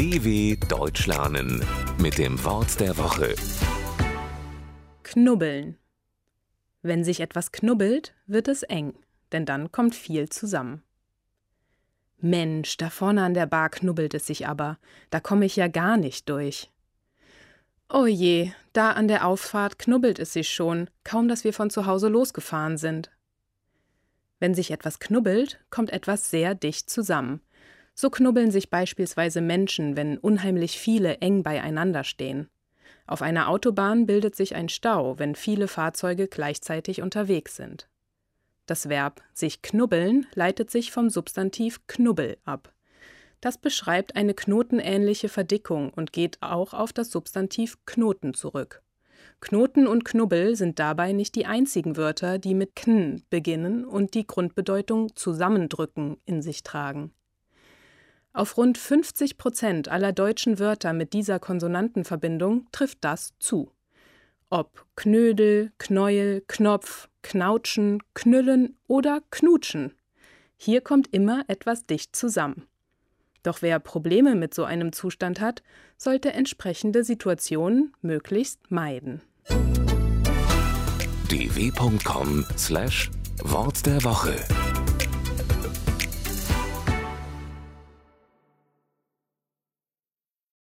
DW Deutsch lernen mit dem Wort der Woche. Knubbeln. Wenn sich etwas knubbelt, wird es eng, denn dann kommt viel zusammen. Mensch, da vorne an der Bar knubbelt es sich aber, da komme ich ja gar nicht durch. Oh je, da an der Auffahrt knubbelt es sich schon, kaum dass wir von zu Hause losgefahren sind. Wenn sich etwas knubbelt, kommt etwas sehr dicht zusammen. So knubbeln sich beispielsweise Menschen, wenn unheimlich viele eng beieinander stehen. Auf einer Autobahn bildet sich ein Stau, wenn viele Fahrzeuge gleichzeitig unterwegs sind. Das Verb sich knubbeln leitet sich vom Substantiv Knubbel ab. Das beschreibt eine knotenähnliche Verdickung und geht auch auf das Substantiv Knoten zurück. Knoten und Knubbel sind dabei nicht die einzigen Wörter, die mit kn beginnen und die Grundbedeutung zusammendrücken in sich tragen. Auf rund 50 Prozent aller deutschen Wörter mit dieser Konsonantenverbindung trifft das zu. Ob Knödel, Knäuel, Knopf, Knautschen, Knüllen oder Knutschen. Hier kommt immer etwas dicht zusammen. Doch wer Probleme mit so einem Zustand hat, sollte entsprechende Situationen möglichst meiden. dw.com/wort der Woche